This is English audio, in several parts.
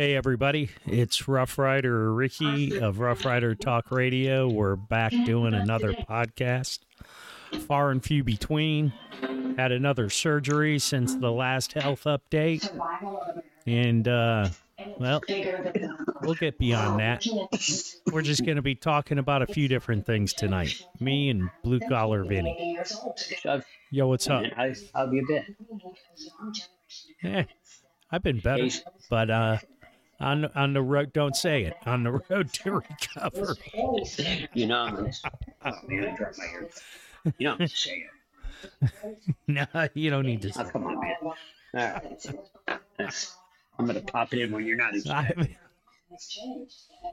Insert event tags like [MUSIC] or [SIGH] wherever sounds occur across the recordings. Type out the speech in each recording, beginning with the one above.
Hey, everybody. It's Rough Rider Ricky of Rough Rider Talk Radio. We're back doing another podcast. Far and few between. Had another surgery since the last health update. And, uh, well, we'll get beyond that. We're just going to be talking about a few different things tonight. Me and Blue Collar Vinny. Yo, what's up? how have you been? Eh, I've been better, but uh, on on the road. Don't say it. On the road to [LAUGHS] recovery. You know, I'm gonna, oh man, I dropped my ear. You know, I'm gonna say it. no, [LAUGHS] you don't need to. Oh, come on, man. All right. I'm gonna pop it in when you're not in. I,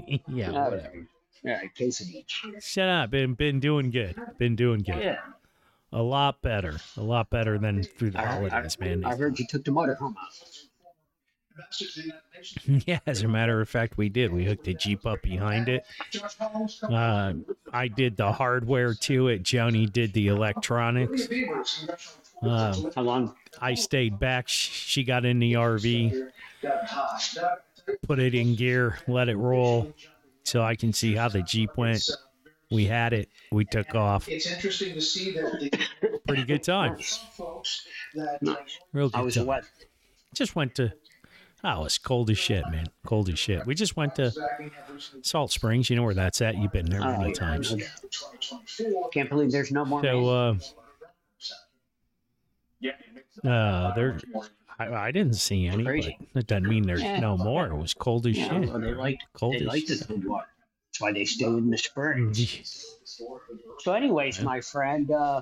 [LAUGHS] yeah, All whatever. right. All right, case of each. Shut up. Been been doing good. Been doing good. Yeah. A lot better. A lot better than through the I, holidays, I, man. I heard you took the motorhome out. [LAUGHS] yeah, as a matter of fact, we did. We hooked the Jeep up behind it. Uh, I did the hardware to it. Joni did the electronics. Uh, How long? I stayed back. She got in the RV, put it in gear, let it roll, so I can see how the Jeep went. We had it. We took off. It's interesting to see that the Pretty good time. Nice. Real good good was the time. weather? Just went to. Oh, it's cold as shit, man. Cold as shit. We just went to Salt Springs. You know where that's at. You've been there Oh, many yeah. times. Can't believe there's no more. rain. So, uh, uh, there. I, I didn't see any, but Crazy. that doesn't mean there's Yeah. no more. It was cold as you shit. know, they like Cold they as like the shit. cold water. That's why they stay in the spring. So, anyways, my friend, uh,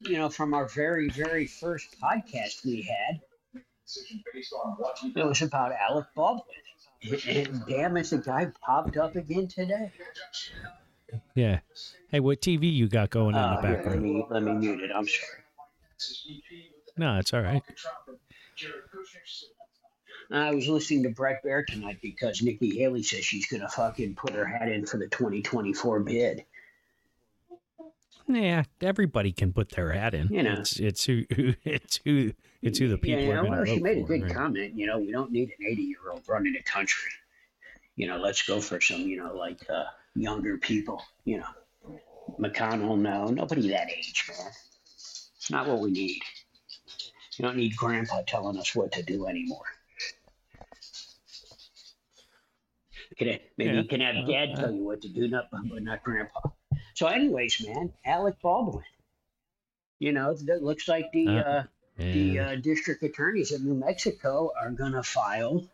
you know, from our very, very first podcast we had, it was about Alec Baldwin. And damn it, the guy popped up again today. Yeah. Hey, what TV you got going in the Uh, here, let background? me let me mute it. I'm sorry. No, it's all right. I was listening to Bret Baier tonight because Nikki Haley says she's gonna fucking put her hat in for the 2024 bid. Yeah, everybody can put their hat in. You know. it's it's who, who [LAUGHS] it's who it's who the people yeah, well, she made a good right? comment. You know, we don't need an 80 year old running the country. You know, let's go for some, you know, like uh, younger people. You know, McConnell, no, nobody that age, man. It's not what we need. You don't need Grandpa telling us what to do anymore. Can I- maybe Yeah. you can have Dad tell you what to do, not but not Grandpa. So, anyways, man, Alec Baldwin. You know, it looks like the. Uh, Uh, the uh, district attorneys of New Mexico are going to file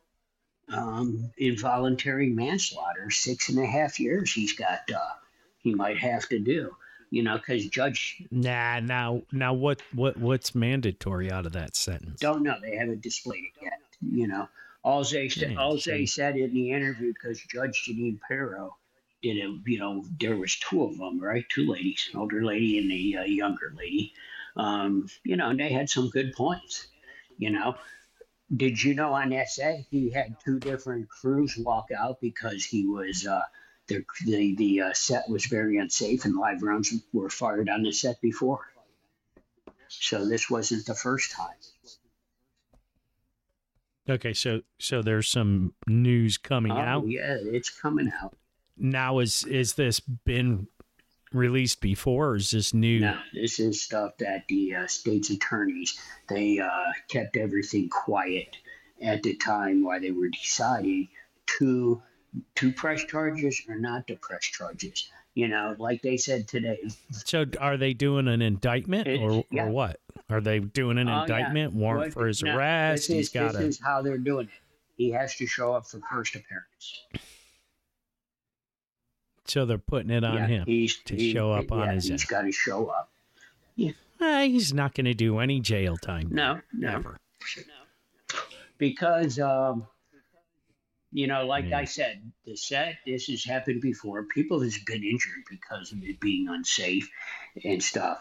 um, involuntary manslaughter. Six and a half years he's got. Uh, he might have to do. You know, because judge Nah, now now what what what's mandatory out of that sentence? don't know. They haven't displayed it yet. You know, all they Yeah, all they said in the interview because Judge Jeanine Pirro did it. You know, there was two of them, right? Two ladies, an older lady and a uh, younger lady. Um, you know, and they had some good points. You know, did you know on SA he had two different crews walk out because he was uh, the the the uh, set was very unsafe and live rounds were fired on the set before. So this wasn't the first time. Okay, so so there's some news coming Oh out yeah, it's coming out. Now. Is is this been released before, or is this new? No, this is stuff that the uh, state's attorneys they uh, kept everything quiet at the time while they were deciding to to press charges or not to press charges. You know, like they said today. So are they doing an indictment It- or, yeah. or what? Are they doing an Oh, yeah. indictment warrant What- for his no, arrest? This He's is, got this a is how they're doing it. He has to show up for first appearance. So they're putting it on yeah, him. He's, to he- show up on yeah, his He's got to show up. Eh, he's not going to do any jail time. No, no. never. because um, you know, like Yeah. I said, the set this has happened before. People has been injured because of it being unsafe and stuff.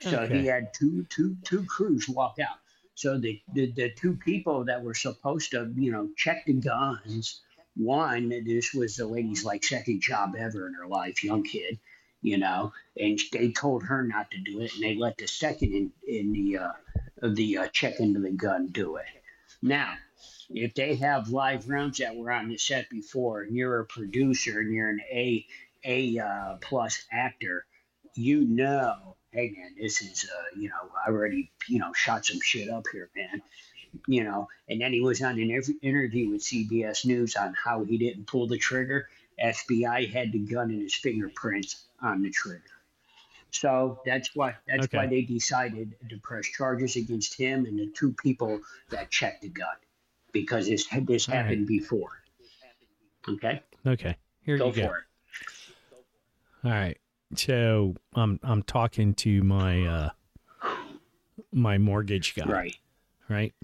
So Okay. he had two two two crews walk out. So the, the the two people that were supposed to you know check the guns. One, this was the lady's like second job ever in her life, young kid, you know, and they told her not to do it, and they let the second in in the uh, the uh, check into the gun do it. Now, if they have live rounds that were on the set before, and you're a producer and you're an A A uh, plus actor, you know, hey man, this is uh, you know, I already you know shot some shit up here, man. You know, and then he was on an interview with CBS News on how he didn't pull the trigger. FBI had the gun and his fingerprints on the trigger. So that's why that's Okay. why they decided to press charges against him and the two people that checked the gun because this this All right. happened before. Okay, Okay. Here go you go. it. All right. So I'm I'm talking to my uh my mortgage guy. Right. right?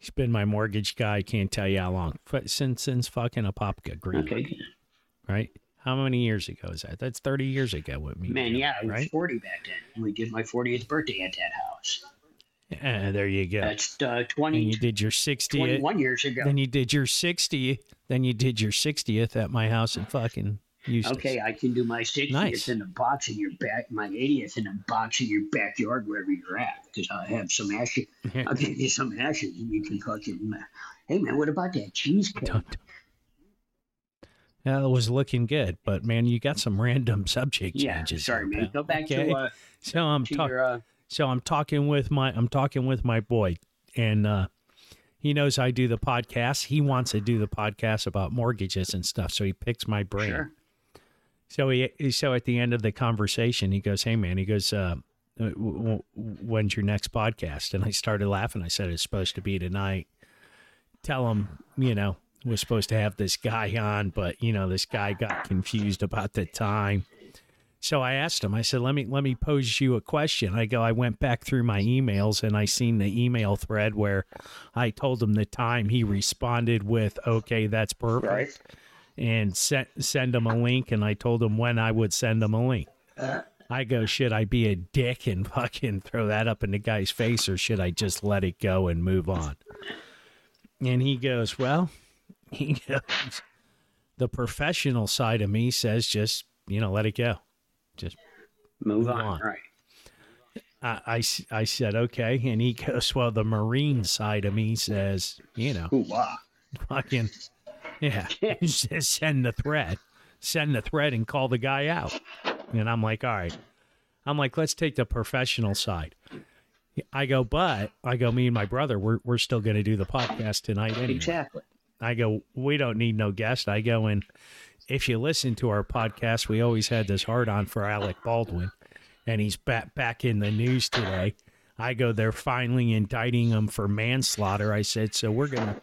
He's been my mortgage guy. Can't tell you how long. Since since fucking Apopka Green, Okay. right? How many years ago is that? That's thirty years ago with me. Man, yeah, I was right. 40 back then. We did my 40th birthday at that house. Uh, there you go. That's uh, and 20, you did your 60th. 21 years ago. Then you did your 60th. Then you did your 60th at my house in fucking Okay, I can do my 60th Nice. in a box in your back, my 80th in a box in your backyard, wherever you're at, because I have some ashes. [LAUGHS] I'll give you some ashes, and you can fucking. uh, Hey man, what about that cheesecake? Don't- That was looking good, but man, you got some random subject Yeah, changes. sorry, man. Go back Okay? to uh, [LAUGHS] so I'm talking. Uh, So I'm talking with my I'm talking with my boy, and uh, he knows I do the podcast. He wants to do the podcast about mortgages and stuff, so he picks my brain. sure. So he so at the end of the conversation, he goes, "Hey man," he goes, uh, w- "When's your next podcast?" And I started laughing. I said, "It's supposed to be tonight." Tell him, you know, we're supposed to have this guy on, but you know, this guy got confused about the time. So I asked him. I said, "Let me let me pose you a question." I go, I went back through my emails and I seen the email thread where I told him the time. He responded with, "Okay, that's perfect." Right. And send send him a link and I told him when I would send him a link. Uh, I go, should I be a dick and [LAUGHS] fucking throw that up in the guy's face or should I just let it go and move on? And he goes, well, [LAUGHS] he goes, the professional side of me says just, you know, let it go. Just move, Move on. on. Right. I, I, I said, okay. And he goes, well, the Marine side of me says, you know, Ooh, wow. fucking yeah. [LAUGHS] [LAUGHS] Just send the thread send the thread and call the guy out. And i'm like all right. I'm like let's take the professional side. I go but i go me and my brother we're, we're still going to do the podcast tonight anyway. Exactly. i go we don't need no guest. I go and if you listen to our podcast we always had this hard on for alec baldwin and he's back back in the news today. I go they're finally indicting him for manslaughter. I said so we're gonna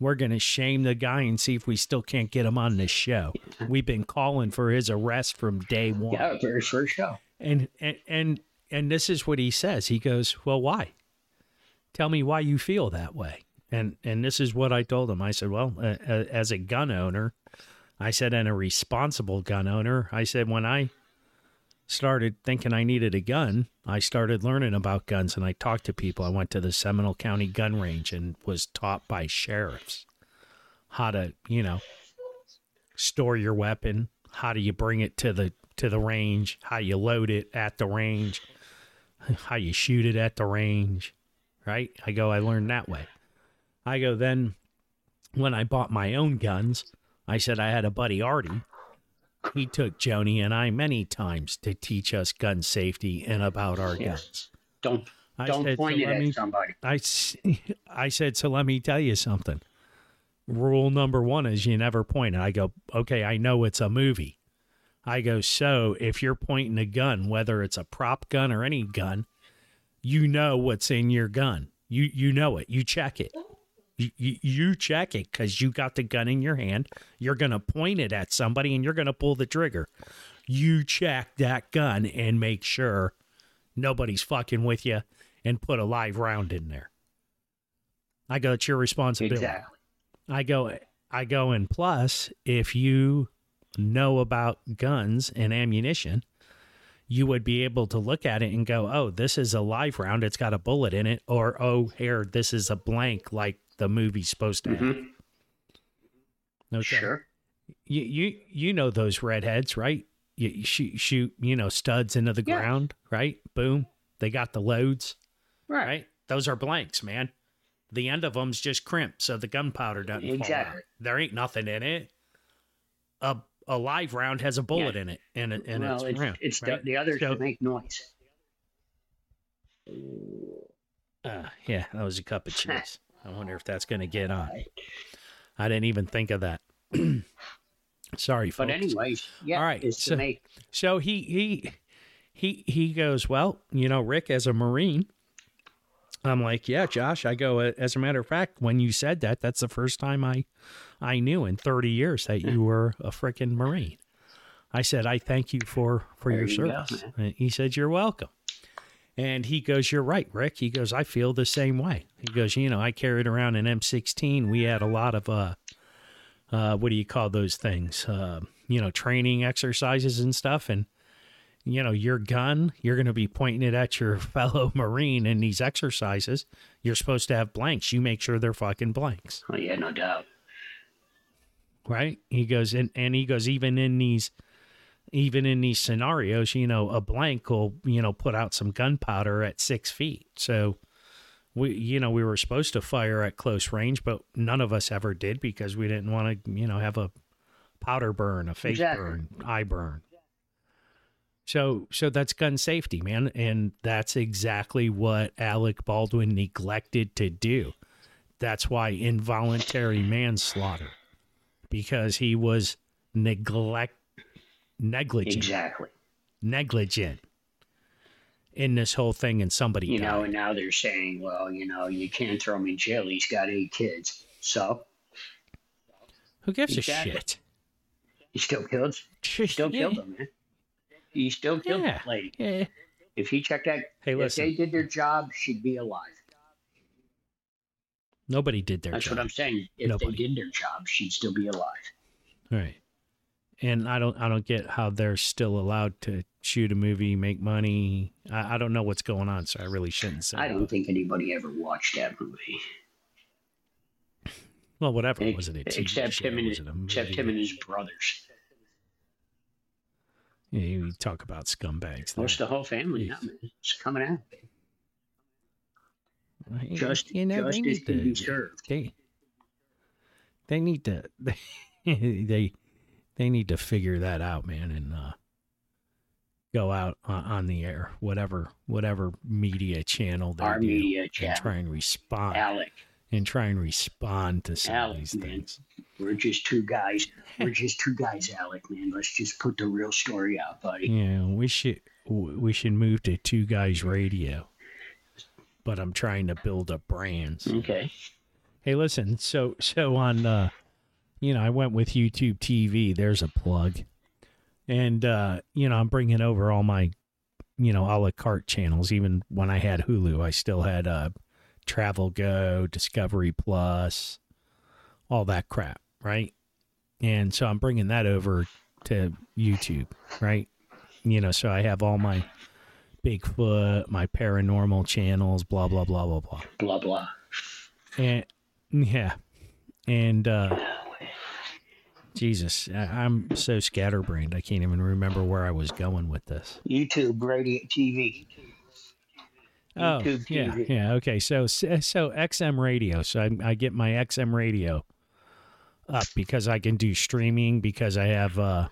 we're going to shame the guy and see if we still can't get him on this show. [LAUGHS] We've been calling for his arrest from day one. Yeah, very first show. And, and and and this is what he says. He goes, "Well, why? Tell me why you feel that way." And and this is what I told him. I said, "Well, uh, as a gun owner, I said, and a responsible gun owner, I said when I started thinking I needed a gun, I started learning about guns and I talked to people. I went to the Seminole County gun range and was taught by sheriffs how to, you know, store your weapon, how do you bring it to the to the range, how you load it at the range, how you shoot it at the range, right? I go I learned that way. I go then when I bought my own guns, I said I had a buddy Artie he took Joni and I many times to teach us gun safety and about our Yeah. guns. Don't I don't said, point so it at me, somebody. I, [LAUGHS] I said, so let me tell you something. Rule number one is you never point. And I go, okay, I know it's a movie. I go, so if you're pointing a gun, whether it's a prop gun or any gun, you know what's in your gun. You you know it. You check it. You, you, check it because you got the gun in your hand. You're going to point it at somebody and you're going to pull the trigger. You check that gun and make sure nobody's fucking with you and put a live round in there. I go, it's your responsibility. Exactly. I go, I go, and plus, if you know about guns and ammunition, you would be able to look at it and go, oh, this is a live round. It's got a bullet in it. Or, oh, here, this is a blank like the movie's supposed to have. Mhm. Okay. Sure. You, you, you know those redheads, right? You, shoot, shoot, you know, studs into the Yeah. ground, right? Boom. They got the loads, Right. right? Those are blanks, man. the end of them's just crimped, so the gunpowder doesn't. Exactly. There ain't nothing in it. A a live round has a bullet in it, and it, and well, it's, it's, round. it's right? the, the others So- make noise. Uh, yeah, that was a cup of cheese. [LAUGHS] I wonder if that's going to get on. I didn't even think of that. [CLEARS THROAT] Sorry, folks. But anyways, yeah, All right, it's so- So he he he he goes, well, you know, Rick, as a Marine. I'm like, yeah, Josh. I go. "Uh, As a matter of fact, when you said that, that's the first time I I knew in 30 years that you were a freaking Marine. I said, I thank you for for There your you service. And he said, you're welcome. And he goes, You're right, Rick. He goes, I feel the same way. He goes, You know, I carried around an M16. We had a lot of, uh, uh, what do you call those things? Uh, you know, training exercises and stuff. And, you know, your gun, you're going to be pointing it at your [LAUGHS] fellow Marine in these exercises. You're supposed to have blanks. You make sure they're fucking blanks oh yeah, no doubt. right he goes and, and he goes even in these even in these scenarios you know a blank will you know put out some gunpowder at six feet. So we you know we were supposed to fire at close range but none of us ever did because we didn't want to you know have a powder burn a face Exactly. burn eye burn. So so that's gun safety man and that's exactly what alec baldwin neglected to do. That's why involuntary manslaughter because he was neglect negligent Exactly. negligent in this whole thing and somebody You know, and now they're saying, well, you know, you can't throw him in jail. He's got eight kids. So who gives Exactly. a shit he still killed. He Still yeah. killed him, man. He still killed Yeah. the lady. yeah. If he checked that, hey if listen they did their job, she'd be alive. nobody did their That's job That's what I'm saying. If Nobody. they did their job, she'd still be alive. right and i don't i don't get how they're still allowed to shoot a movie make money i, I don't know what's going on so i really shouldn't say I don't but- think anybody ever watched that movie. well whatever Ex- was it a except show? him and Was it a except him and his brothers. yeah, you talk about scumbags. Most the whole family, yeah. It's coming out. Well, you- Just, you know, they justice need can be to- served. they they need to [LAUGHS] they they, they need to figure that out man and uh go out on, on the air whatever whatever media channel they Our do media and channel. try and respond Alec, and try and respond to some of these man. things we're just two guys. [LAUGHS] We're just two guys, Alec, man. Let's just put the real story out, buddy. yeah we should we should move to two guys radio but i'm trying to build up brands Okay. Hey, listen. So, so on, uh, you know, I went with YouTube TV. There's a plug, and uh, you know, I'm bringing over all my, you know, a la carte channels. Even when I had Hulu, I still had uh, Travel Go, Discovery Plus, all that crap, right? And so I'm bringing that over to YouTube, right? You know, so I have all my Bigfoot, my paranormal channels, blah blah blah blah blah. Blah blah. And yeah, and uh, Jesus, I'm so scatterbrained. I can't even remember where I was going with this. YouTube, radio, TV. Oh, YouTube yeah, TV. yeah. Okay, so so XM radio. So I, I get my XM radio up because I can do streaming because I have uh,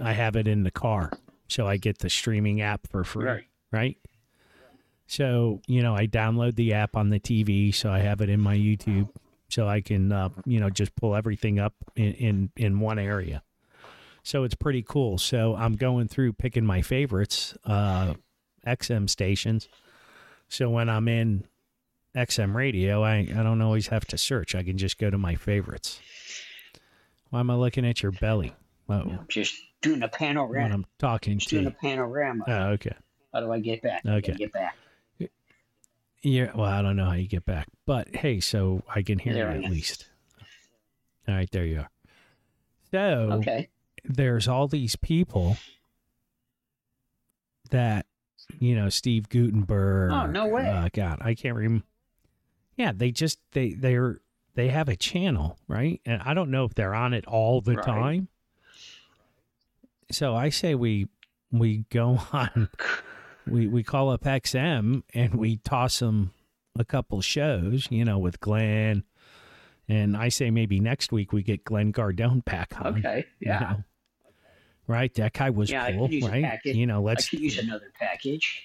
I have it in the car, so I get the streaming app for free. Right. right? So, you know, I download the app on the TV, so I have it in my YouTube, so I can, uh, you know, just pull everything up in, in, in one area. So it's pretty cool. So I'm going through picking my favorites, uh, XM stations. So when I'm in XM radio, I, I don't always have to search. I can just go to my favorites. Why am I looking at your belly? Well, Just doing a panorama. when. I'm talking to you. Just to doing a panorama. Oh, okay. How do I get back? Okay. Get back. Yeah, well, I don't know how you get back, but hey, so I can hear There you at least. All right, there you are. So Okay. there's all these people that you know, Steve Guttenberg. Oh, no way. Uh, God, I can't remember. Yeah, they just they they're they have a channel, right? And I don't know if they're on it all the Right. time. So I say we we go [LAUGHS] on we we call up XM and we toss them a couple shows, you know, with Glenn. And I say maybe next week we get Glenn Gardone back on. Okay. you Yeah. know. Right, that guy was Yeah, I cool, right? You know, let's could use another package.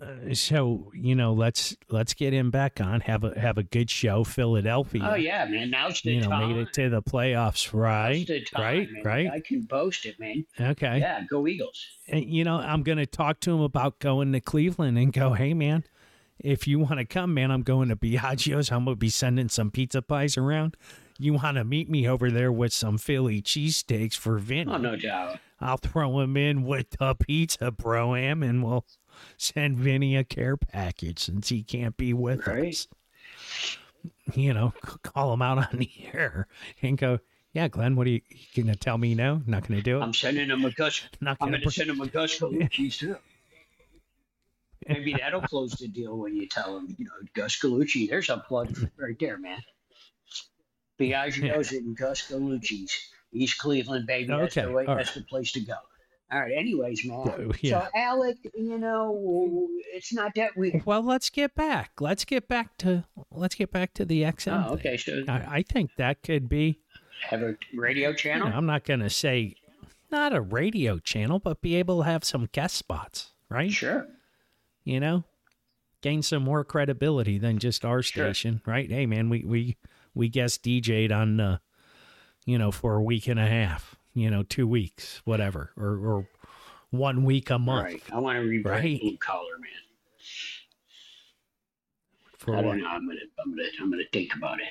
Uh, so you know, let's let's get him back on. Have a have a good show, Philadelphia. Oh yeah, man. Now's the you know, time. made it to the playoffs, right? The time, right, man. right. I can boast it, man. Okay. Yeah, go Eagles. And, you know, I'm going to talk to him about going to Cleveland and go, hey, man, if you want to come, man, I'm going to Biagio's. I'm going to be sending some pizza pies around. You want to meet me over there with some Philly cheesesteaks for Vinny? Oh, no doubt. I'll throw him in with the pizza pro am and we'll send Vinny a care package since he can't be with Right. us. You know, call him out on the air and go, yeah, Glenn, what are you, you going to tell me no? Not going to do it? I'm sending him a gush. [LAUGHS] Not I'm gonna going to send him a Gus Gallucci's too. Maybe that'll close the deal when you tell him, you know, Gus Gallucci. There's a plug right there, man. Biagio's [LAUGHS] and Gus Gallucci's. East Cleveland, baby. That's, Okay, the way, that's the place to go. All right. Anyways, man. Yeah. So, Alec, you know, it's not that we. Well, let's get back. Let's get back to let's get back to the XM. Oh, okay. So. I, I think that could be. have a radio you channel. know, I'm not going to say not a radio channel, but be able to have some guest spots, right? Sure. You know, gain some more credibility than just our Sure. station, right? Hey, man, we we we guest DJ'd on, uh, you know, for a week and a half, you know, two weeks, whatever, or or one week a month right. I want to rebrand Right. blue collar, man. for I what? don't know. I'm gonna, I'm gonna, I'm gonna think about it.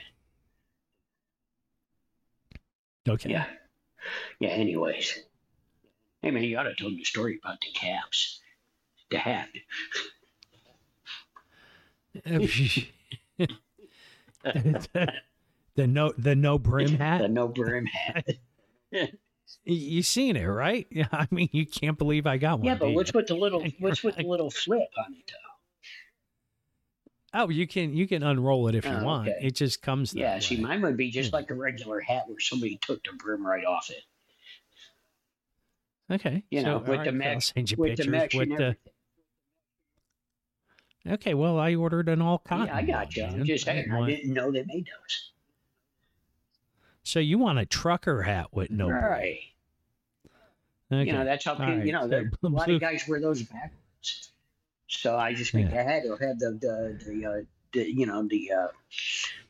Okay. Yeah. Yeah. Anyways, hey man, you ought to tell me the story about the caps, the hat. [LAUGHS] [LAUGHS] [LAUGHS] the, no the no brim [LAUGHS] hat. the no brim hat. [LAUGHS] [LAUGHS] You seen it, right? Yeah, I mean, you can't believe I got one. yeah, but what's with the little, what's with the little flip on it though? Oh, you can you can unroll it if you Oh, want. okay. It just comes. Yeah. See, way. mine would be just Hmm. like a regular hat where somebody took the brim right off it. okay. You so, know, with right, the mesh, with the mesh with the. Okay, well, I ordered an all cotton. Yeah, I got you. I'm just saying, I didn't know they made those. So you want a trucker hat with no brim? right. Okay. You know, that's how people, you know, so [LAUGHS] a lot of guys wear those backwards. So I just think Yeah. the hat will have the, the, the, uh, the you know, the uh,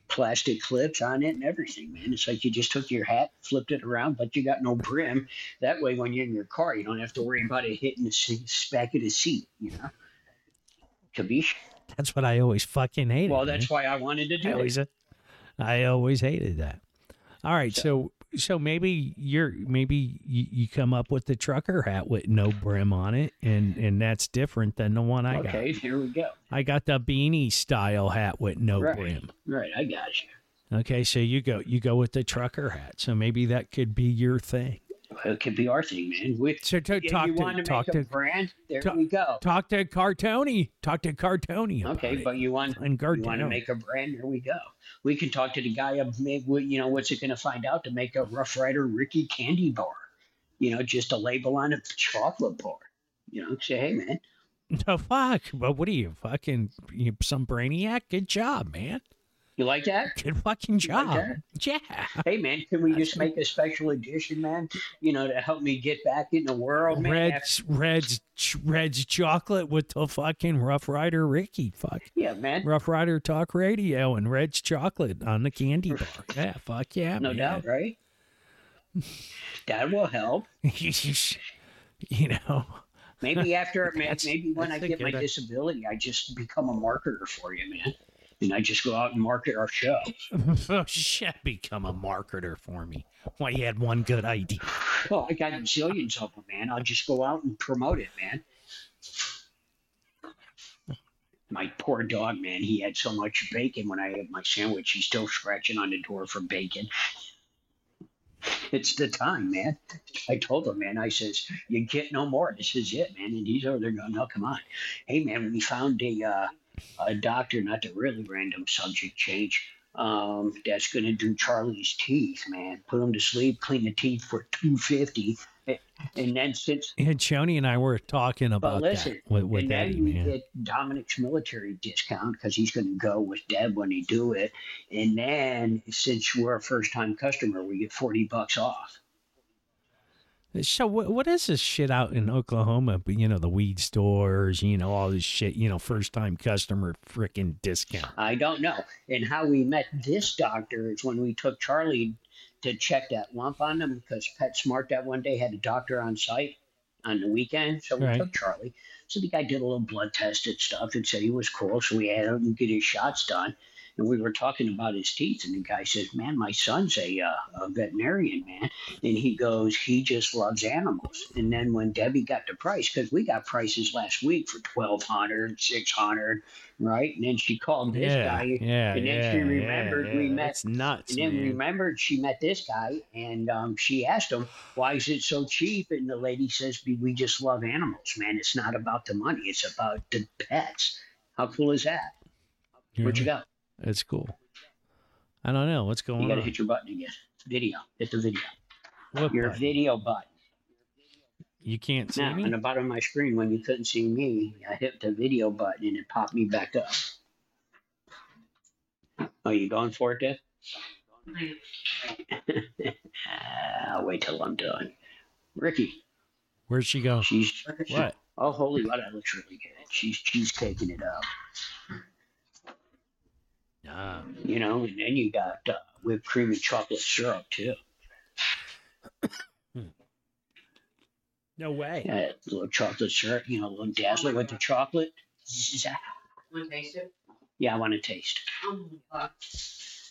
plastic clips on it and everything, man. It's like you just took your hat, flipped it around, but you got no brim. That way, when you're in your car, you don't have to worry about it hitting the seat, back of the seat, you know? Kabish? That's what I always fucking hated. Well, man. that's why I wanted to I do it. I always hated that. All right, so so maybe you're maybe you, you come up with the trucker hat with no brim on it, and and that's different than the one I Okay, got. Okay, here we go. I got the beanie style hat with no Right. brim. Right, I got you. Okay, so you go you go with the trucker hat. So maybe that could be your thing. It could be our thing, man. We, So to, talk you to want to talk make to a brand, there talk- we go. talk to Cartoni. Talk to Cartoni. Okay, but you want and you want to make a brand? Here we go. We can talk to the guy of you know what's it going to find out to make a Rough Rider Ricky candy bar. You know, just a label on a chocolate bar. You know, say hey man, [LAUGHS] the fuck. But what are you fucking you, some brainiac? Good job, man. You like that? [LAUGHS] Good fucking You like job. Yeah. Hey man, can we just make a special edition, man? You know, to help me get back in the world, man. Red's Red's Red's chocolate with the fucking Rough Rider Ricky. Fuck. Yeah, man. Rough Rider Talk Radio and Red's chocolate on the candy bar. [LAUGHS] Yeah, fuck yeah, No man. doubt, right? That will help. [LAUGHS] you know. Maybe after, ma- maybe when I get my disability, I just become a marketer for you, man. And I just go out and market our show. oh [LAUGHS] shit, become a marketer for me. Why you had one good idea. Well, I got zillions of them, man. I'll just go out and promote it, man. My poor dog, man. He had so much bacon when I had my sandwich. He's still scratching on the door for bacon. It's the time, man. I told him, man. I says, "You get no more. This is it, man." And he's over there going, "No, come on, hey, man. We found a uh, a doctor, not a really random subject change." Um, that's gonna do Charlie's teeth, man. Put him to sleep, clean the teeth for two fifty. And then since Yeah, Joni and I were talking about listen, that with, with and then Eddie, we man. get Dominic's military discount because he's going to go with Deb when they do it. And then since we're a first time customer, we get 40 bucks off. So what, what is this shit out in Oklahoma? But you know the weed stores, you know all this shit. You know first time customer freaking discount. I don't know. And how we met this doctor is when we took Charlie to check that lump on him because PetSmart that one day had a doctor on site on the weekend. So we Right. took Charlie. So the guy did a little blood test and stuff and said he was cool. So we had him get his shots done. And we were talking about his teeth. And the guy says, Man, my son's a, uh, a veterinarian, man. And he goes, He just loves animals. And then when Debbie got the price, because we got prices last week for 1200 600 right? And then she called this yeah, guy yeah, and then yeah, she remembered we met- It's nuts, and then man. remembered she met this guy, and um, she asked him, "Why is it so cheap?" And the lady says, "We just love animals, man. It's not about the money. It's about the pets." How cool is that? What you got? It's cool. I don't know what's going on. You got to on. hit your button again. Video. Hit the video. What Your button? video button. You can't see Now, me. on the bottom of my screen, when you couldn't see me, I hit the video button and it popped me back up. Oh, you going for it, Dave? I'll [LAUGHS] wait till I'm done. Ricky, Where'd she go? she's What? Oh, holy, wow, that looks really good. She's cheesecaking it up, Ah, you know, and then you got uh, whipped cream and chocolate syrup too. no way. Yeah, a little chocolate syrup, you know, a little dazzler with the chocolate. Want to taste it? Yeah, I want to taste. My.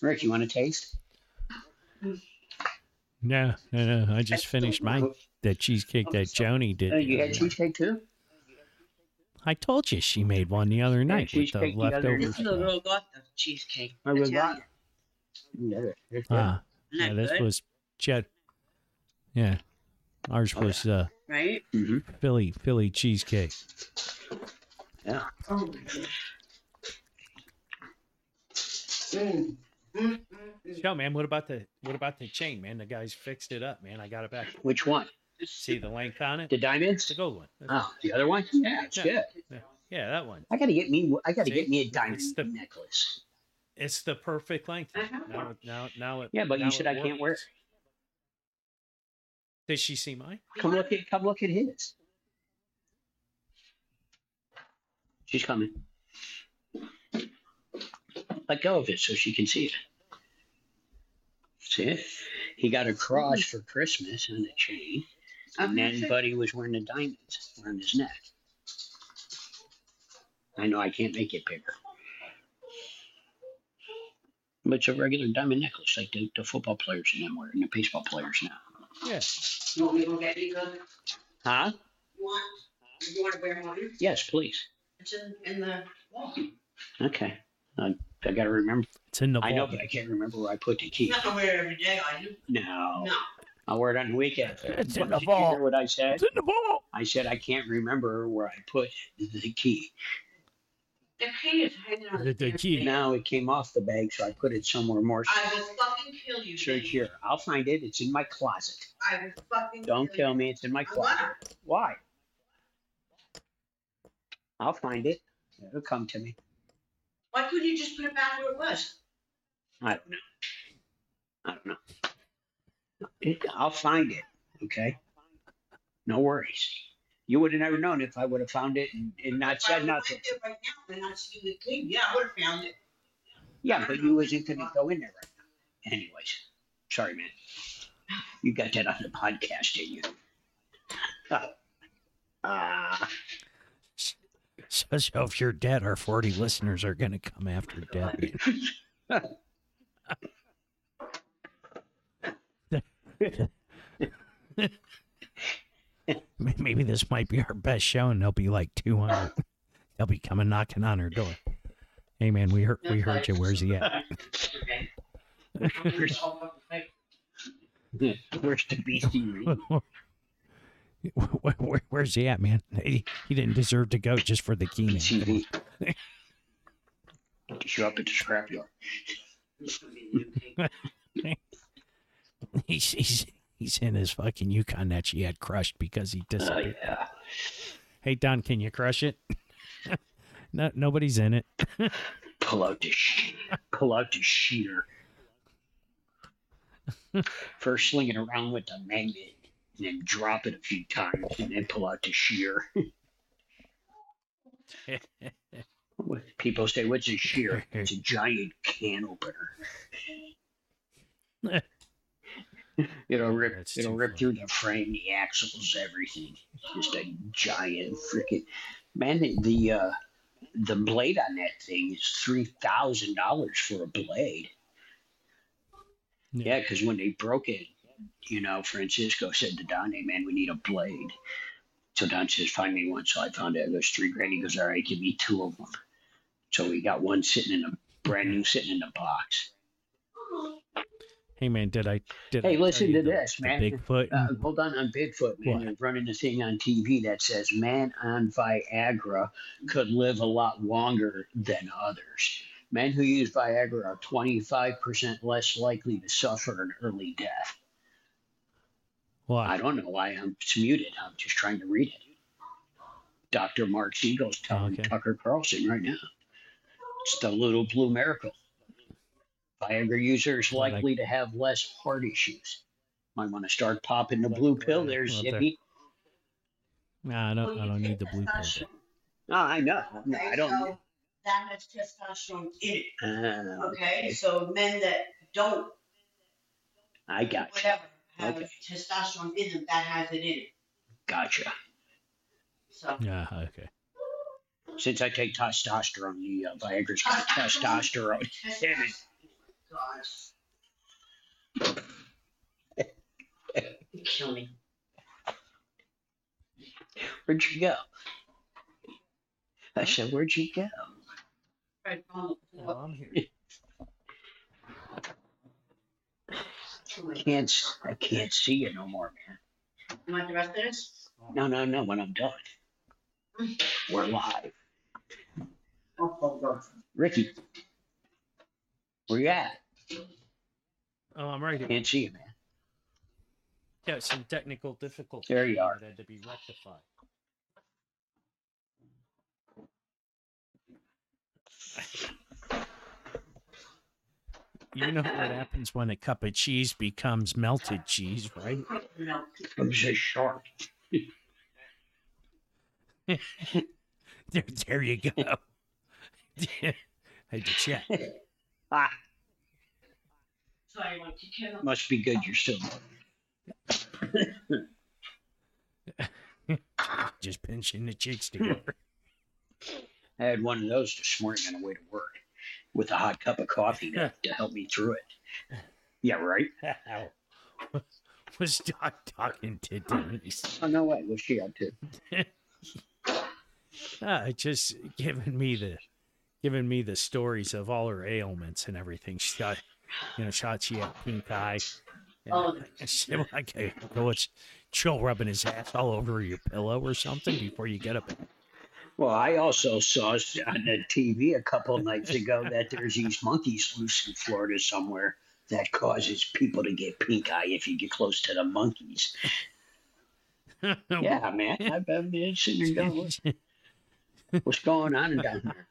Rick, you want to taste? No, no, no. I just finished mine. That cheesecake that Joni did. Uh, you had cheesecake too? I told you she made one the other night with the cheesecake the other leftover. This is a stuff. little got the cheesecake. I was Italian. Yeah, it's good. Ah, Isn't yeah, that this good? was Chet. Yeah, ours Oh, yeah. was uh, right? Mhm. Philly Philly cheesecake. Yeah. Oh my god. Yo, man, what about the what about the chain, man? The guys fixed it up, man. I got it back. Which one? See the length on it? The diamonds? the gold one. Oh, the other one? Yeah, it's Yeah. good. Yeah, that one. I gotta get me. I gotta See? get me a diamond It's the- necklace. It's the perfect length. I have Now, it- now, now it. Yeah, but you now said it I can't wear it. works. Did she see mine? Come look at. Come look at his. She's coming. Let go of it so she can see it. See it? He got a cross for Christmas and a chain, and then Buddy was wearing the diamonds around his neck. I know I can't make it bigger. But it's a regular diamond necklace, like the, the football players and them wear, and the baseball players now. Yeah. You want me to go get it, Ethan? Huh? You want? You want to wear one? Yes, please. It's in, in the wall. Okay. I, I gotta remember. It's in the I know, vault. but I can't remember where I put the key. You're not gonna wear it every day, are you? No. No. I'll wear it on the weekend. It's in What- the did you hear vault. what I said? It's in the vault. I said I can't remember where I put the key. The key is hanging on The- the key. Now it came off the bag, so I put it somewhere more I will fucking kill you. sure Dave. here. I'll find it. It's in my closet. I will fucking Don't kill kill you. me. It's in my closet. gonna. Why? I'll find it. It'll come to me. Why couldn't you just put it back where it was? I don't know. I don't know. It, I'll find it. Okay. No worries. You would have never known if I would have found it and, and not If said would've nothing. went there right now and not seen the key, yeah, I would have found it. Yeah, but you wasn't going to go in there right now. Anyways, sorry, man. You got that on the podcast, didn't you? [LAUGHS] Ah, So, so if you're dead, our 40 listeners are going to come after Debbie. [LAUGHS] Maybe this might be our best show, and they'll be like 200. They'll be coming knocking on our door. Hey, man, we heard we heard you. Where's he at? Where's, the beastie? Where- where- where's he at, man? He, he didn't deserve to go just for the key, man. Come on. TV. Show up at the scrapyard. [LAUGHS] [LAUGHS] He's, he's He's in his fucking Yukon that she had crushed because he Oh disappeared. yeah. Hey Don, can you crush it? [LAUGHS] no, nobody's in it. [LAUGHS] Pull out the sh- pull out the shear. First sling it around with the magnet, and then drop it a few times, and then pull out the shear. People say, "What's a shear?" It's a giant can opener. [LAUGHS] it'll rip. That's it'll rip through the frame, the axles, everything. Just a giant freaking man. The uh, the blade on that thing is three thousand dollars for a blade. Yeah, because when they broke it, you know, Francisco said to Don, "Hey man, we need a blade." So Don says, "Find me one." So I found it. It was three grand. He goes, "All right, give me two of them." So we got one sitting in a brand new, sitting in a box. Hey man, did I did Hey, I listen to the- this, man. Bigfoot. Uh, hold on on Bigfoot, man. What? They're running a thing on TV that says man on Viagra could live a lot longer than others. Men who use Viagra are 25% less likely to suffer an early death. Why? I don't know why I'm muted. I'm just trying to read it. Dr. Marc Siegel's telling Okay. Tucker Carlson right now. It's the little blue miracle. Viagra users Well, I- likely to have less heart issues. Might want to start popping the blue pill there, Well, there- Zippy. Nah, I don't. I don't need the blue pill. No, I know. No, Okay, I don't. so That has testosterone in it, Uh, okay? So men that don't, I got you. whatever, have Okay. testosterone in them, that has it in it. Gotcha. So, Yeah. Okay. Since I take testosterone, the uh, Viagra's got testosterone. Damn it. Gosh. You kill me. Where'd you go? I said, Where'd you go? Right, um, what- I'm here. I can't. s- I can't see you no more, man. You want the rest of this? No, no, no. When I'm done, we're live. Oh, oh, oh. Ricky, where you at? Oh, I'm right here. Can't see you, man. Yeah, some technical difficulties. There you are. that had to be rectified. You know what happens when a cup of cheese becomes melted cheese, right? I'm just short. There, there you go. [LAUGHS] I had to check. Ah, Sorry, I want to kill him. must be good. You're still. [LAUGHS] Just pinching the cheeks together. I had one of those this morning on the way to work with a hot cup of coffee to, to help me through it. Yeah, right. [LAUGHS] Was Doc talking to Denise? Oh no way. Was she up to? [LAUGHS] Uh, just giving me the giving me the stories of all her ailments and everything. She got, you know, shot she had pink eye. And Oh. I said, well, okay, go it's Joe rubbing his ass all over your pillow or something before you get up. Well, I also saw on the TV a couple of nights ago that there's these monkeys loose in Florida somewhere that causes people to get pink eye if you get close to the monkeys. [LAUGHS] Yeah, man. I've been sitting there [LAUGHS] going, "What- what's going on down there?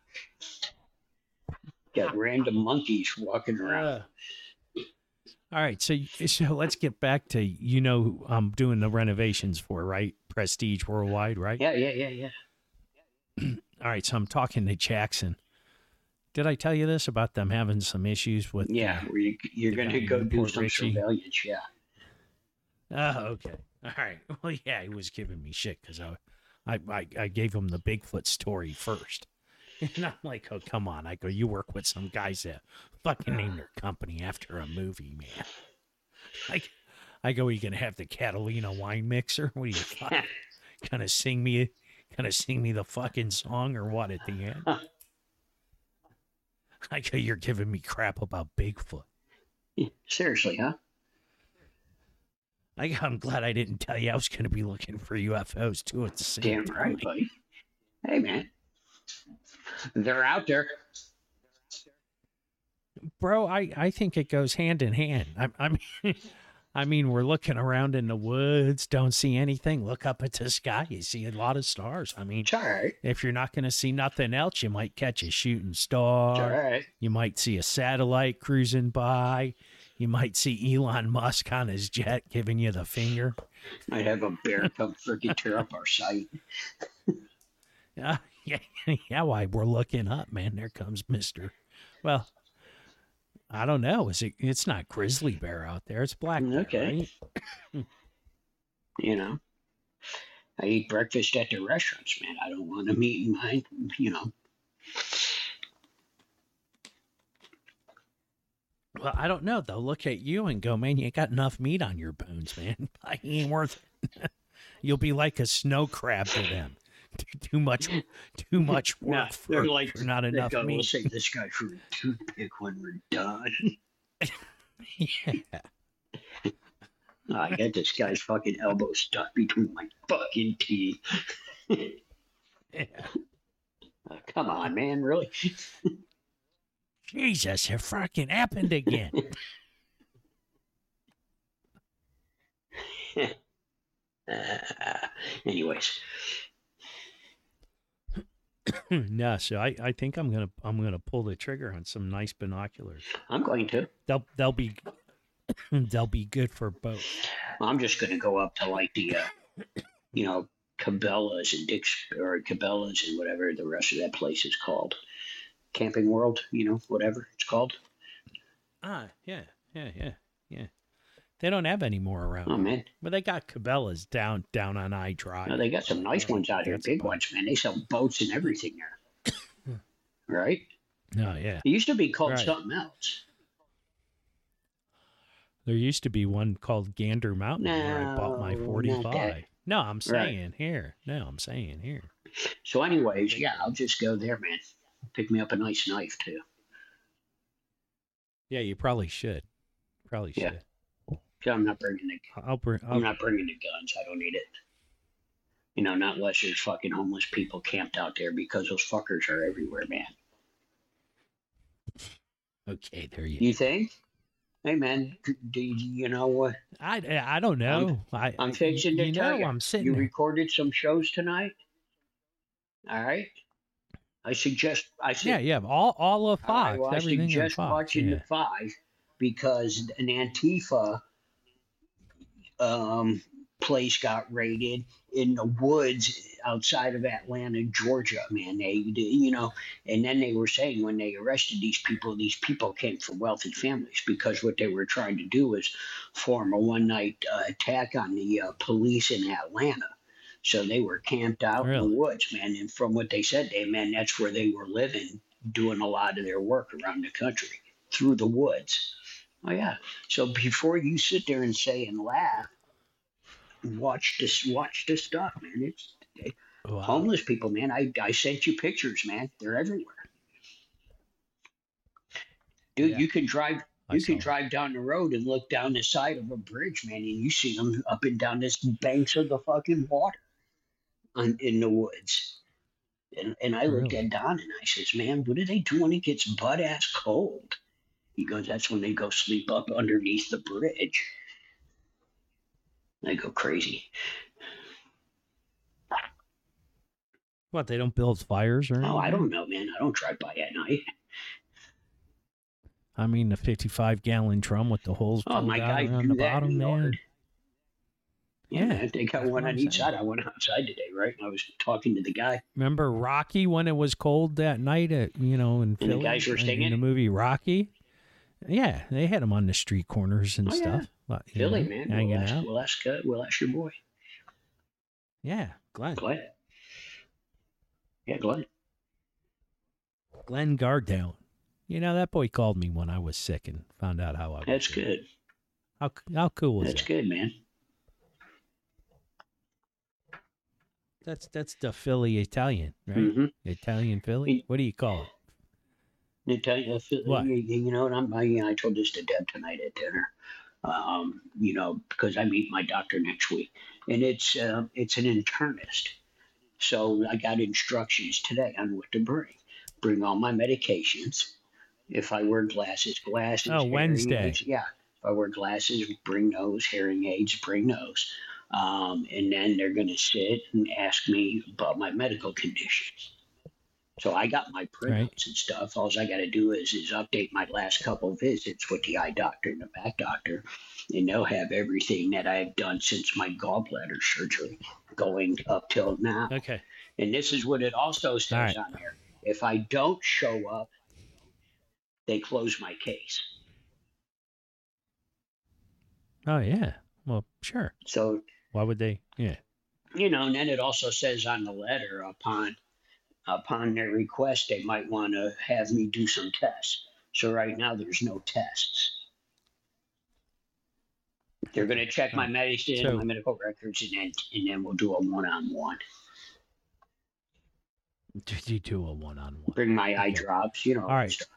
Got random monkeys walking around. Uh, all right, so so let's get back to you know I'm doing the renovations for, right? Prestige Worldwide, right? Yeah, yeah, yeah, yeah. [CLEARS THROAT] All right, so I'm talking to Jackson. Did I tell you this about them having some issues with? Yeah, where you, you're going to go do Port some Richey? surveillance. Yeah. Oh, okay. All right. [LAUGHS] Well, yeah, he was giving me shit because I, I, I, I gave him the Bigfoot story first, [LAUGHS] and I'm like, oh, come on. I go, you work with some guys that fucking name their company after a movie, man. [LAUGHS] Like, I go, are you gonna have the Catalina wine mixer? What are you fuck? kind of sing me, kind of sing me the fucking song or what at the end? [LAUGHS] I go, you're giving me crap about Bigfoot. Seriously, huh? I, I'm glad I didn't tell you I was going to be looking for UFOs too at the same Damn time. right, buddy. Hey, man. They're out there. Bro, I, I think it goes hand in hand. I, I mean, [LAUGHS] I mean, we're looking around in the woods, don't see anything. Look up at the sky, you see a lot of stars. I mean, if you're not going to see nothing else, you might catch a shooting star. right. You might see a satellite cruising by. You might see Elon Musk on his jet giving you the finger. Might have a bear come freaking tear up our site. [LAUGHS] Yeah, [LAUGHS] yeah, yeah. Why we're looking up, man? There comes Mister. Well, I don't know. Is it? It's not grizzly bear out there. It's black. Mm, bear, Okay. right? You know, I eat breakfast at the restaurants, man. I don't want to meet my, You know, Well, I don't know. They'll look at you and go, "Man, you ain't got enough meat on your bones, man. [LAUGHS] I ain't worth it." [LAUGHS] You'll be like a snow crab to them. [LAUGHS] Too- much, too [LAUGHS] much work Nah, for, they're like for not enough go, We'll save this guy for a toothpick when we're done. yeah. [LAUGHS] I got this guy's fucking elbow stuck between my fucking teeth. yeah. Uh, come on, man, really? Jesus, it fucking happened again. Uh, anyways, [CLEARS THROAT] no, so I, I think I'm gonna I'm gonna pull the trigger on some nice binoculars. I'm going to. They'll they'll be [CLEARS THROAT] they'll be good for both. I'm just going to go up to like the, uh, you know, Cabela's and Dick's or Cabela's and whatever the rest of that place is called, Camping World, you know, whatever it's called. Ah, yeah, yeah, yeah, yeah. They don't have any more around. Oh man, But they got Cabela's down down on I Drive. no, they got some nice ones out here, That's big ones, man. They sell boats and everything there. [COUGHS] right? No, yeah. It used to be called Right. something else. There used to be one called Gander Mountain where I bought my 45. No, I'm saying here. No, I'm saying here. So, anyways, yeah, I'll just go there, man. Pick me up a nice knife too. Yeah, you probably should. Probably should. Yeah. 'Cause I'm not bringing the I'll bring. I'm I'll, not bringing the guns. I don't need it. You know, not unless there's fucking homeless people camped out there because those fuckers are everywhere, man. okay, there you. You think? Hey, man, do you, you know what? I I don't know. I I'm fixing to you tell know, you. I'm sitting. You there. recorded some shows tonight. All right. I suggest. I su- Yeah, yeah. All all of five. Fox. well, I everything on suggest watching yeah. the five because an Antifa um, place got raided in the woods outside of Atlanta, Georgia. Man, they, they, you know, and then they were saying when they arrested these people, these people came from wealthy families because what they were trying to do was form a one night uh, attack on the uh, police in Atlanta. So they were camped out in the woods, man. And from what they said, they man, that's where they were living, doing a lot of their work around the country through the woods. Oh yeah. So before you sit there and say and laugh, watch this, watch this stuff, man. It's Wow. homeless people, man. I I sent you pictures, man. They're everywhere. Dude, Yeah. you can drive. I You can saw. drive down the road and look down the side of a bridge, man, and you see them up and down this banks of the fucking water, on, in the woods. And and I looked Really? at Don and I says, "Man, what do they do when it gets butt ass cold?" He goes, "That's when they go sleep up underneath the bridge." I go crazy. What? They don't build fires or anything? Oh, I don't know, man. I don't drive by at night. I mean, the 55 gallon drum with the holes Oh, my guy around the bottom, the yard. Yeah, Yeah, they got one on each side. I went outside today, right? And I was talking to the guy. Remember Rocky when it was cold that night at you know in the Philly guys were in- singing? in the movie Rocky? Yeah, they had them on the street corners and Oh, stuff. you Philly, know, man. hanging We'll ask, out. we'll ask, uh, we'll ask your boy, Yeah, Glenn. Glenn. Yeah, Glenn. Glenn Gardell. You know that boy called me when I was sick and found out how I was. That's good. How how cool was that? That's that? good, man. That's that's the Philly Italian, right? Mm-hmm. Italian Philly. What do you call it? You, tell you, What? you, you know what? I'm, I, I told this to Deb tonight at dinner. Um, you know, because I meet my doctor next week, and it's uh, it's an internist. So I got instructions today on what to bring. Bring all my medications. If I wear glasses, glasses. Oh, Wednesday. aids, Yeah. If I wear glasses, bring those. Hearing aids, bring those. Um, and then they're going to sit and ask me about my medical conditions. So I got my printouts Right. and stuff. All I got to do is is update my last couple visits with the eye doctor and the back doctor, and they'll have everything that I've done since my gallbladder surgery, going up till now. Okay. And this is what it also says right. on here. If I don't show up, they close my case. Oh yeah. Well, sure. So, Why would they? Yeah. you know, and then it also says on the letter upon upon their request they might want to have me do some tests. So right now there's no tests. They're going to check my medicine, So- my medical records, and then and then we'll do a one-on-one. You do a one-on-one? Bring my eye drops, you know. All right. stuff.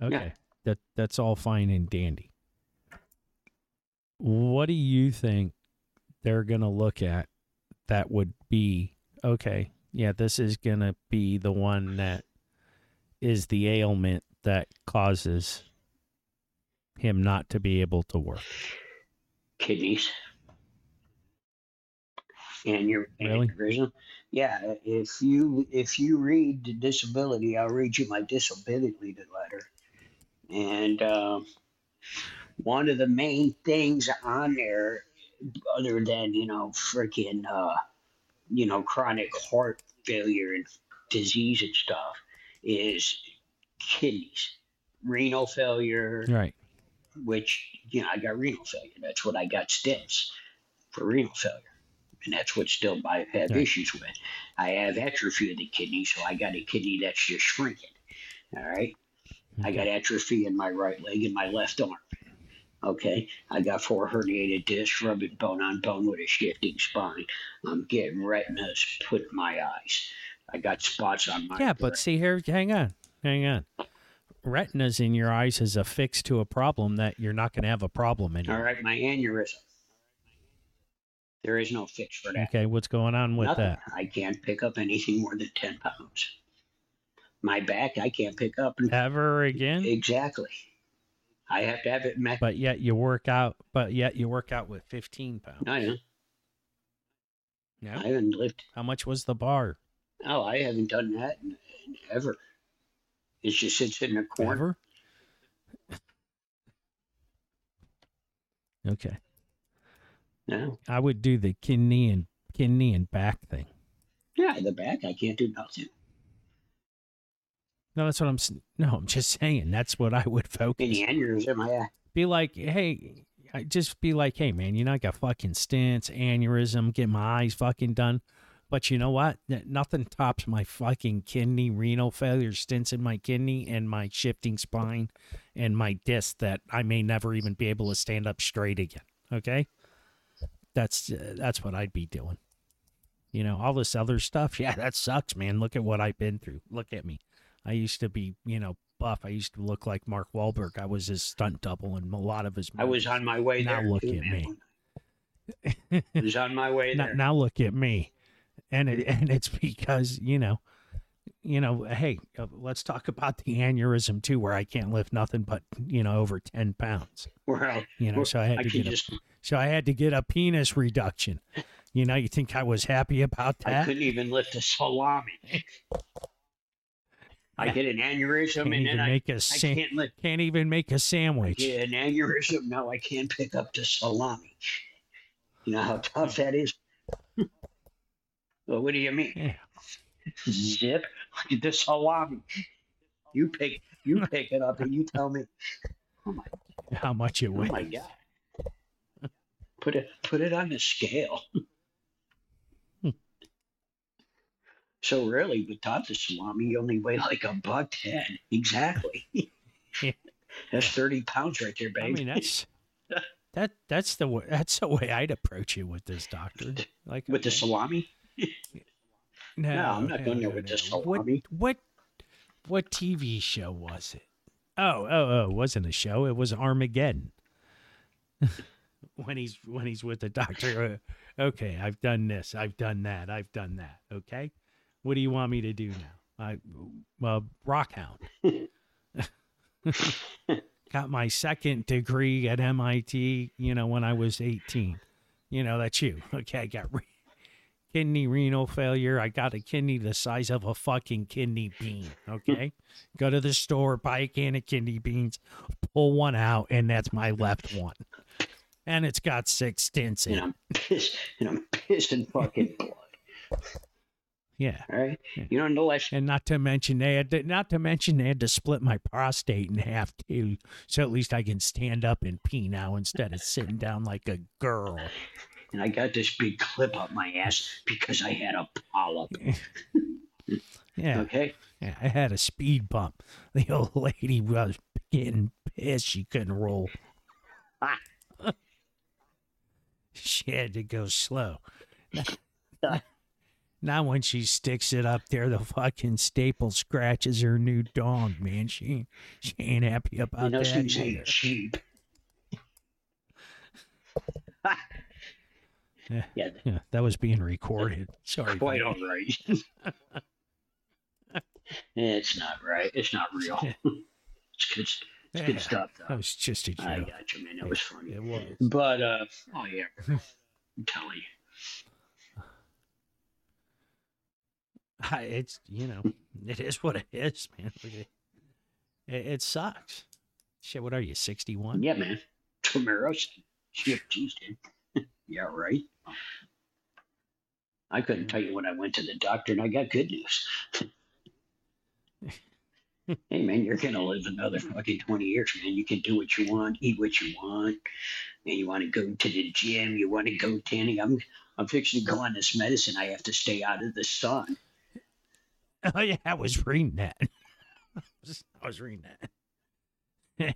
Okay. That that's all fine and dandy. What do you think they're going to look at that would be okay, yeah, this is going to be the one that is the ailment that causes him not to be able to work. kidneys and your Really? aneurysm. Yeah, if you if you read the disability, I'll read you my disability letter. And um, one of the main things on there, other than you know freaking uh, you know chronic heart failure and disease and stuff, is kidneys, renal failure, Right. which you know I got renal failure. That's what I got stents for renal failure, and that's what still I have Right. issues with. I have atrophy of the kidney, so I got a kidney that's just shrinking. All right, I got atrophy in my right leg and my left arm. Okay, I got four herniated discs, rubbing bone on bone with a shifting spine. I'm getting retinas put in my eyes. I got spots on my Yeah, but see here, hang on, hang on. Retina's in your eyes is a fix to a problem that you're not going to have a problem all anymore. right, my aneurysm. There is no fix for that. Okay, what's going on with Nothing. that? I can't pick up anything more than 10 pounds. My back, I can't pick up. Ever again? Exactly. I have to have it met. But yet you work out. But yet you work out with 15 pounds. I know. No. I haven't lived. How much was the bar? Oh, I haven't done that in, in ever. It just sits in the corner. Ever? [LAUGHS] okay. No. I would do the kidney and kidney and back thing. Yeah, the back, I can't do nothing. No, that's what I'm. No, I'm just [LAUGHS] saying. That's what I would focus. the aneurysm, I, Be like, hey, I just be like, hey, man, you know, I got fucking stents, aneurysm, get my eyes fucking done. But you know what? Nothing tops my fucking kidney, renal failure, stents in my kidney, and my shifting spine, and my disc that I may never even be able to stand up straight again. Okay, that's uh, that's what I'd be doing. You know, all this other stuff. [LAUGHS] Yeah, that sucks, man. Look at what I've been through. Look at me. I used to be, you know, buff. I used to look like Mark Wahlberg. I was his stunt double in a lot of his. I was on my way Now there. look too, at man. [LAUGHS] me. I was on my way now, there. now look at me, and it, and it's because you know, you know, hey, uh, let's talk about the aneurysm too, where I can't lift nothing but you know over ten pounds. I, You know, where so I had I to get a, so I had to get a penis reduction. You know, you think I was happy about that? I couldn't even lift a salami. I get an aneurysm Can't and then I, make a I sa- can't lift can't even make a sandwich. get an aneurysm. Now I can't pick up the salami. You know how tough that is? well, what do you mean? Yeah. Zip. The salami. You pick you [LAUGHS] pick it up and you tell me, oh my, How much it weighs. oh my god. Put it put it on the scale. So rarely really, without the salami, you only weigh like a buck ten. Exactly. [LAUGHS] Yeah. That's thirty pounds right there, I baby. mean, that's [LAUGHS] that that's the way that's the way I'd approach it with this doctor. Like with the salami. [LAUGHS] No, No, I'm not no, going there no, with the no. What salami. what what TV show was it? Oh, oh, oh! It wasn't a show. It was Armageddon. when he's when he's with the doctor. uh, okay, I've done this. I've done that. I've done that. Okay, what do you want me to do now? I well, Rockhound. [LAUGHS] got my second degree at MIT, you know, when I was 18. You know, that's you. [LAUGHS] Okay, I got re- kidney renal failure. I got a kidney the size of a fucking kidney bean. Okay, [LAUGHS] go to the store, buy a can of kidney beans, pull one out, and that's my left one. And it's got six stents in And it. I'm pissed, and I'm pissing fucking blood. Yeah. All right, Yeah. you know, last And not to mention they had to, not to mention they had to split my prostate in half too, so at least I can stand up and pee now instead of sitting down like a girl. and I got this big clip up my ass because I had a polyp. [LAUGHS] Yeah, Okay, yeah, I had a speed bump. The old lady was getting pissed she couldn't roll. Ah. [LAUGHS] she had to go slow. [LAUGHS] Now, now when she sticks it up there, the fucking staple scratches her new dong, man. She she ain't happy about that. you know, that either. ain't cheap. [LAUGHS] Yeah. Yeah, that was being recorded. Sorry. quite all right. [LAUGHS] it's not right. It's not real. [LAUGHS] It's good, it's Yeah, good stuff, That though. was just a joke. I got you, man. That was funny. It was. But uh, oh yeah, I'm telling you. I- It's you know, it is what it is, man. It, it sucks. Shit, what are you, sixty one? Yeah, man. Tomorrow's shift Tuesday. [LAUGHS] yeah, right. I couldn't tell you when I went to the doctor, and I got good news. [LAUGHS] hey, man, you're gonna live another fucking twenty years, man. You can do what you want, eat what you want, and you want to go to the gym. You want to go tanning. I'm, I'm fixing to go on this medicine. I have to stay out of the sun. [LAUGHS] Oh yeah, I was reading that. [LAUGHS] I was reading that.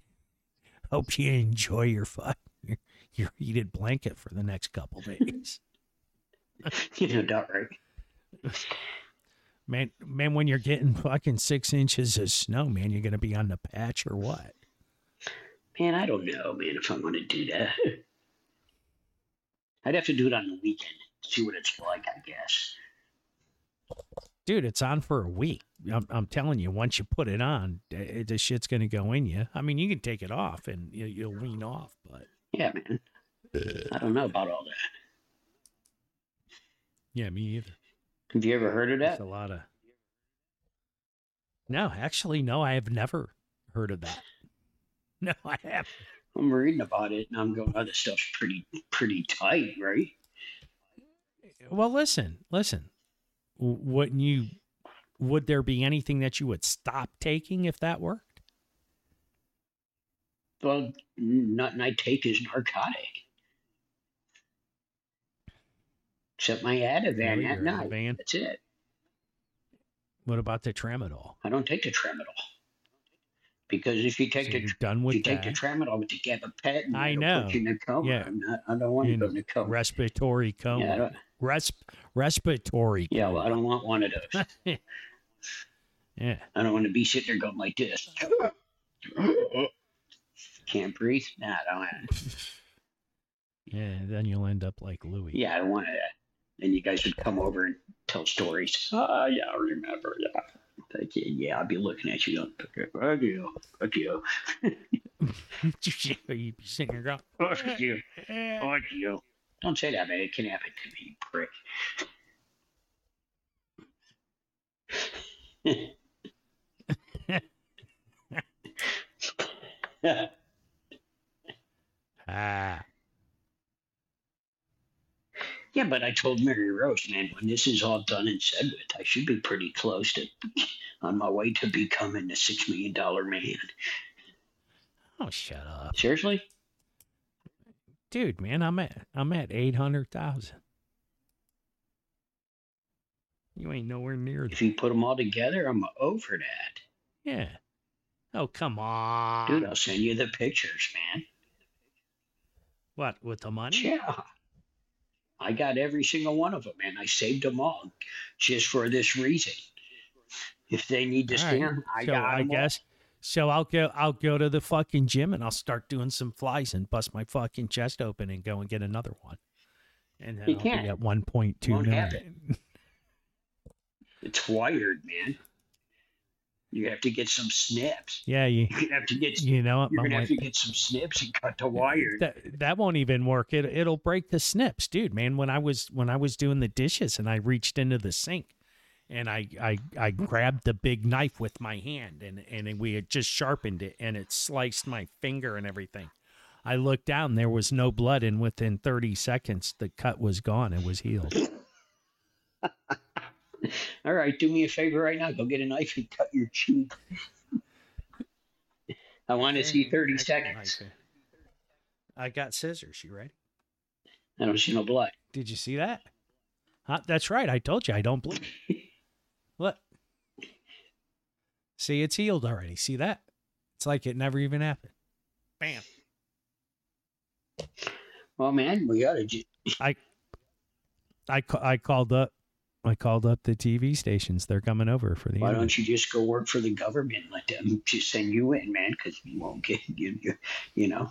[LAUGHS] Hope you enjoy your fuck your, your heated blanket for the next couple days. you know, that right? Man, man, when you're getting fucking six inches of snow, man, you're gonna be on the patch or what? Man, I don't know, man, if I'm gonna do that. I'd have to do it on the weekend, see what it's like, I guess. Dude, it's on for a week. I'm, I'm telling you, once you put it on, eh, the shit's gonna go in you. I mean, you can take it off and you, you'll wean off, but Yeah, man. I don't know about all that. yeah, me either. Have you ever heard of that? It's a lot of. No, actually, no, I have never heard of that. [LAUGHS] No, I haven't. I'm reading about it and I'm going, oh, this stuff's pretty, pretty tight, right? Well, listen, listen. Wouldn't you? Would there be anything that you would stop taking if that worked? Well, nothing I take is narcotic. Except my Ativan at night. Ativan. That's it. What about the tramadol? I don't take the tramadol. Because if you take So the done with if you take the tramadol with the gabapentin, I know. put you in a coma. Yeah. Not, I don't want to go in a coma. respiratory coma. Yeah, Resp- respiratory. yeah, well, I don't want one of those. [LAUGHS] Yeah. I don't want to be sitting there going like this. [LAUGHS] Can't breathe. Nah, I don't want. [LAUGHS] Yeah. Then you'll end up like Louis. Yeah, I don't want that. And you guys would come over and tell stories. Oh, yeah, I remember. Yeah. You. Yeah, I'll be looking at you. Fuck you. Fuck you. You'd be here going, Fuck you. Fuck you. Don't say that, man. It can happen to me, prick. ah. [LAUGHS] Yeah, but I told Mary Rose, man, when this is all done and said with, I should be pretty close to [LAUGHS] on my way to becoming a six million dollar man. Oh, shut up, Seriously? Dude, man. I'm at I'm at eight hundred thousand. You ain't nowhere near that. If you put them all together, I'm over that. Yeah. Oh, come on. Dude, I'll send you the pictures, man. What with the money? Yeah. I got every single one of them, man. I saved them all just for this reason. If they need to All right. stand, I so got I 'em all. So I'll go. I'll go to the fucking gym and I'll start doing some flies and bust my fucking chest open and go and get another one. And then You I'll can't. be at one point two million. [LAUGHS] It's wired, man. You have to get some snips. Yeah, you You're have to get. you know You're I'm gonna have to get some snips and cut the wire. that that won't even work. It it'll break the snips, dude. Man, when I was when I was doing the dishes and I reached into the sink and I I I grabbed the big knife with my hand and and we had just sharpened it and it sliced my finger and everything. I looked down, there was no blood, and within 30 seconds, the cut was gone. It was healed. [LAUGHS] All right, do me a favor right now. Go get a knife and cut your cheek. [LAUGHS] I want to see 30 seconds. I got scissors. You ready? I don't see no blood. Did you see that? Huh? That's right. I told you I don't bleed. [LAUGHS] Look. See, it's healed already. See that? It's like it never even happened. Bam. Well, man, we gotta. Ju- I I called up. I called up the TV stations. They're coming over for the. why interview. don't you just go work for the government? Let them just send you in, man, because you won't get [LAUGHS] you, you, you know.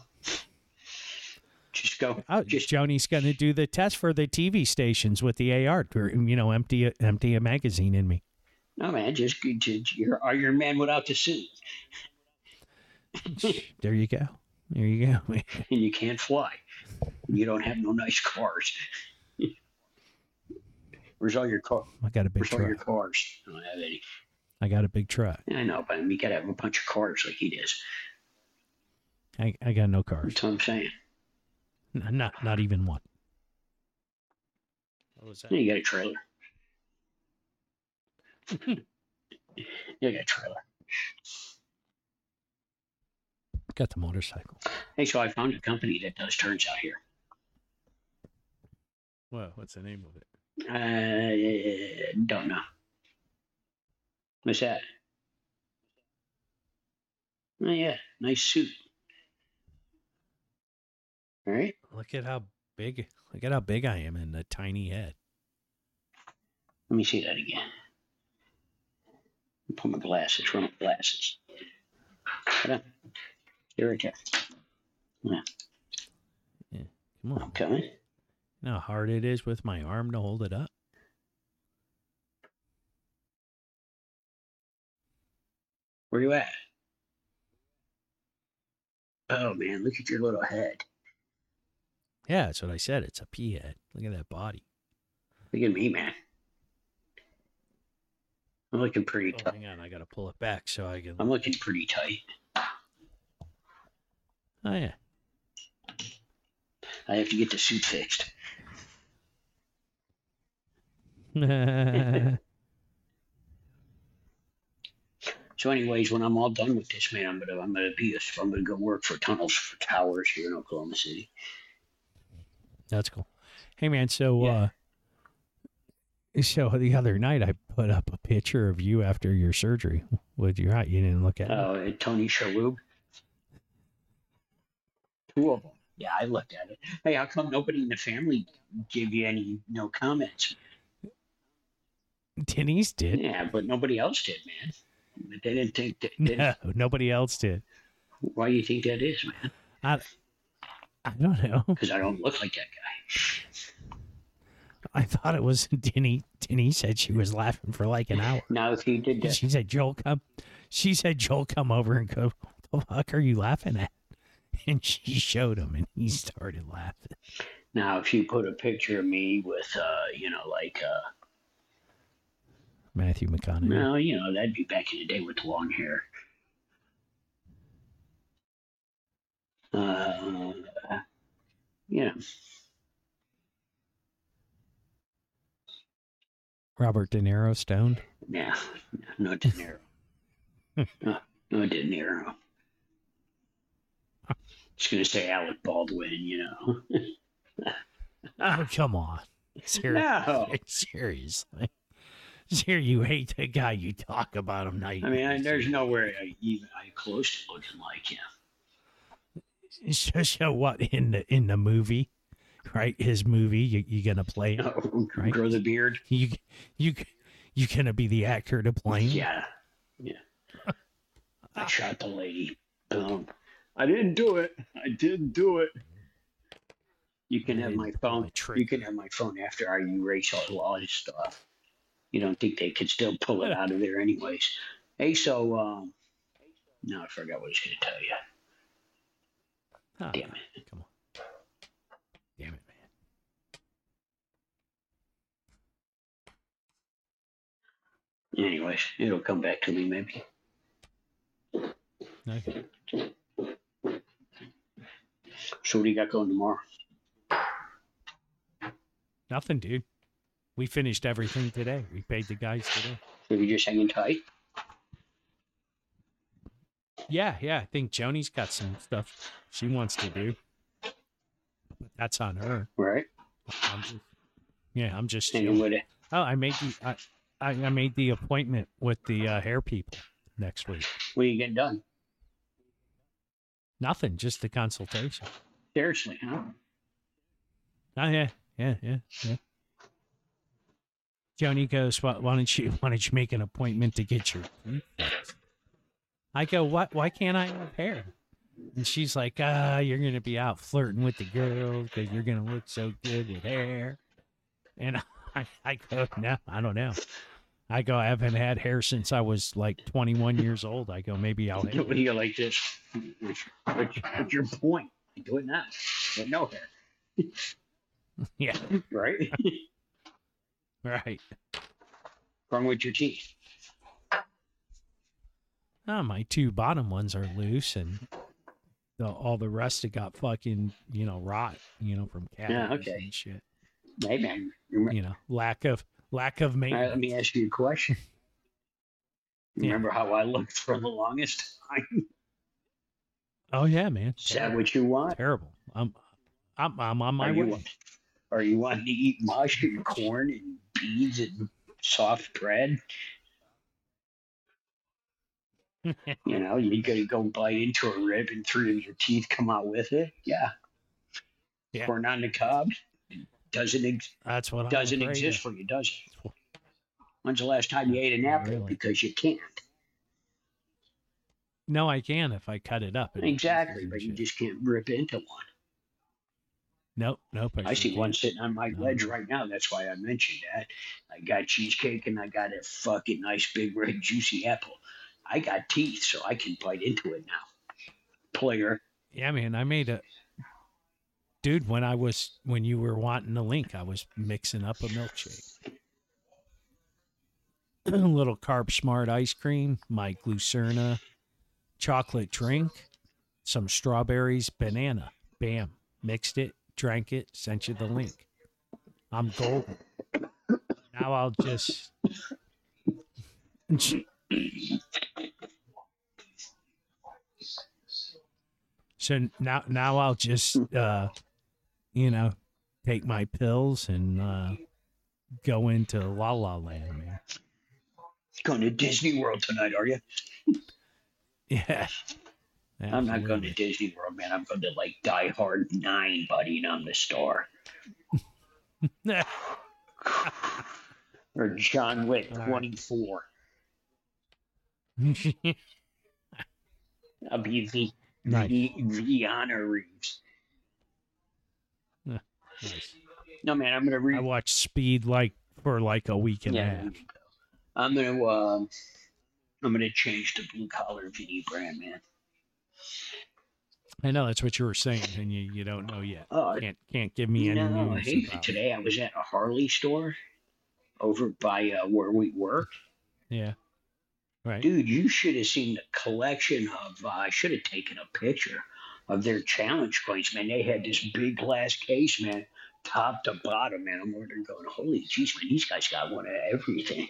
Just go. Oh, just Joni's going to do the test for the TV stations with the AR. You know, empty empty a magazine in me. No, man. Just, just you're Iron Man without the suit, there you go. There you go. [LAUGHS] and you can't fly. You don't have no nice cars. Where's all your car? I got a big Where's all your cars? I don't have any. I got a big truck. I know, but you gotta have a bunch of cars like he does. I, I got no cars. That's what I'm saying. N- Not not even one. What was that? Yeah, you got a trailer. [LAUGHS] you got a trailer. Got the motorcycle. Hey, so I found a company that does turns out here. Well, what's the name of it? I don't know. What's that? Oh yeah, nice suit. All right. Look at how big. Look at how big I am in the tiny head. Let me see that again. Put my glasses. Run my glasses. Hold we go. Yeah. there. Come on. Okay. You know how hard it is with my arm to hold it up. Where you at? Oh man, look at your little head. Yeah, that's what I said. It's a pea head. Look at that body. Look at me, man. I'm looking pretty Oh, tight. hang on. I got to pull it back so I can. I'm looking pretty tight. Oh yeah. I have to get the suit fixed. [LAUGHS] So, anyways, when I'm all done with this, man, I'm gonna I'm gonna be a, I'm gonna go work for tunnels for towers here in Oklahoma City. That's cool. Hey man, so Yeah. uh [LAUGHS] so the other night I put up a picture of you after your surgery with your eye. You didn't look at it. Oh, and Tony Shalhoub. Two of them. Yeah, I looked at it. Hey, how come nobody in the family gave you any no comments? Denise did. Yeah, but nobody else did, man. They didn't think that. [LAUGHS] they- No, nobody else did. Why do you think that is, man? I I don't know. Because I don't look like that guy. I thought it was [LAUGHS] Denise. Denise said she was laughing for like an hour. Now, if you did that, She said, "Joel, come." She said, "Joel, come over and go." What the fuck are you laughing at? [LAUGHS] And she showed him, and he started laughing. now if you put a picture of me with, uh, you know, like, uh, Matthew McConaughey. well, you know, that'd be back in the day with the long hair. Uh, you know, Robert De Niro stoned. yeah, no De Niro. [LAUGHS] no, no De Niro. Just gonna say Alec Baldwin, you know. Oh, come on. [LAUGHS] Seriously. No. Seriously. Here you hate the guy you talk about him now. I mean, I, there's nowhere I, even I close to looking like him. so, so what in the in the movie, right? His movie, you you gonna play? [LAUGHS] Oh, Right. grow the beard. You you you gonna be the actor to play him? Yeah, yeah. I shot the lady. Boom. I didn't do it. I didn't do it. You can I have my phone. my. You can have my phone after I erase all, all this stuff. You don't think they could still pull it out of there, anyways? Hey, so um, no, I forgot what I was going to tell you. Huh, Damn it. Come on. Anyways, it'll come back to me maybe. Okay. So what do you got going tomorrow? Nothing, dude. We finished everything today. We paid the guys today. So you just hanging tight? Yeah, yeah. I think Joni's got some stuff she wants to do. But that's on her. Right? I'm just, yeah, I'm just Hanging with it. Oh, I made the I, I, I made the appointment with the uh, hair people next week. What are you getting done? Nothing, just the consultation. Seriously, huh? Oh yeah, yeah, yeah, yeah. Joni goes, why, why don't you why don't you make an appointment to get your teeth fixed? I go, what? Why can't I have hair? And she's like, ah, you're gonna be out flirting with the girls because you're gonna look so good with hair. And [LAUGHS] I, I go, no, I don't know. I go, I haven't had hair since I was like 21 years old. I go, maybe I'll. [LAUGHS] Have do you like this? What's, what's your point? Do it now. With no hair, [LAUGHS] Yeah, right? [LAUGHS] right. Wrong with your teeth? Oh, my two bottom ones are loose, and the, all the rest have got fucking you know rot, you know, from cavities okay. and shit. Man, You know, lack of lack of all right, let me ask you a question. [LAUGHS] Yeah. Remember how I looked for the longest time? [LAUGHS] Oh yeah, man. Is that what you want? Terrible. I'm I'm I'm on my are you. Are you wanting to eat mush and corn and beans and soft bread? [LAUGHS] You know, you gotta go bite into a rib and three of your teeth come out with it. Yeah. Yeah. Corn on the cob doesn't ex- That's what doesn't exist for you, does it? When's the last time you ate an apple? Really? Because you can't. No, I can if I cut it up. Exactly, but you just can't rip into one. nope, nope. I see one sitting on my No. ledge right now. That's why I mentioned that. I got cheesecake and I got a fucking nice big red juicy apple. I got teeth, so I can bite into it now. Player. Yeah, man. I made a dude when I was when you were wanting the link. I was mixing up a milkshake. a [CLEARS THROAT] little carb smart ice cream, my glucerna chocolate drink, some strawberries, banana. Bam. Mixed it, drank it, sent you the link. I'm golden. Now I'll just [LAUGHS] So now now I'll just uh you know take my pills and uh go into la la land, man. Going to Disney World tonight, are you? [LAUGHS] Yeah. I'm not going to Disney World, man. I'm going to like Die Hard 9, buddy, and I'm the star. [LAUGHS] Or John Wick right. 24. [LAUGHS] I'll be the, Nice. the, the Keanu Reeves. Nice. No, man, I'm going to read. I watched Speed like for like a week and a half. there. I'm gonna um, I'm gonna change to blue collar VD brand, man. I know that's what you were saying, and you, you don't know yet. Oh, Can't can't give me any no, news hey, about it. today I was at a Harley store over by uh, where we work. Yeah. Right. Dude, you should have seen the collection of. Uh, I should have taken a picture of their challenge coins, man. They had this big glass case, man, top to bottom, man. I'm there going, holy jeez, man, these guys got one of everything.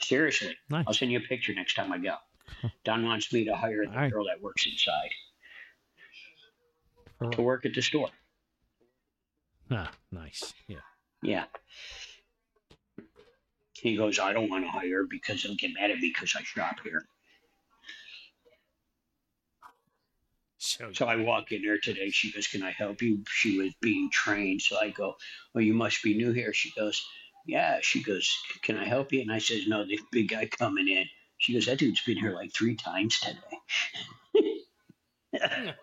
Seriously, Nice. I'll send you a picture next time I go. [LAUGHS] Don wants me to hire the right. girl that works inside to work at the store. Ah, nice. Yeah. Yeah. He goes, I don't want to hire because they'll get mad at me because I shop here. So, So I walk in there today. She goes, Can I help you? She was being trained. So I go, Well, you must be new here. She goes, Yeah. She goes, Can I help you? And I says, No, the big guy coming in. She goes, That dude's been here like three times today. [LAUGHS]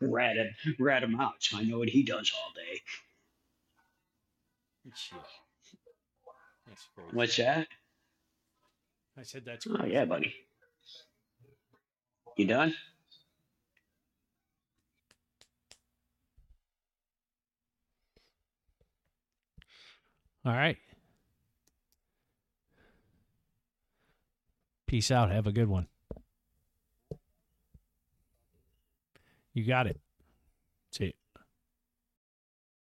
rat him, rat him out. So I know what he does all day. What's that? I said that's Oh yeah, buddy. You done? All right. Peace out. Have a good one. You got it.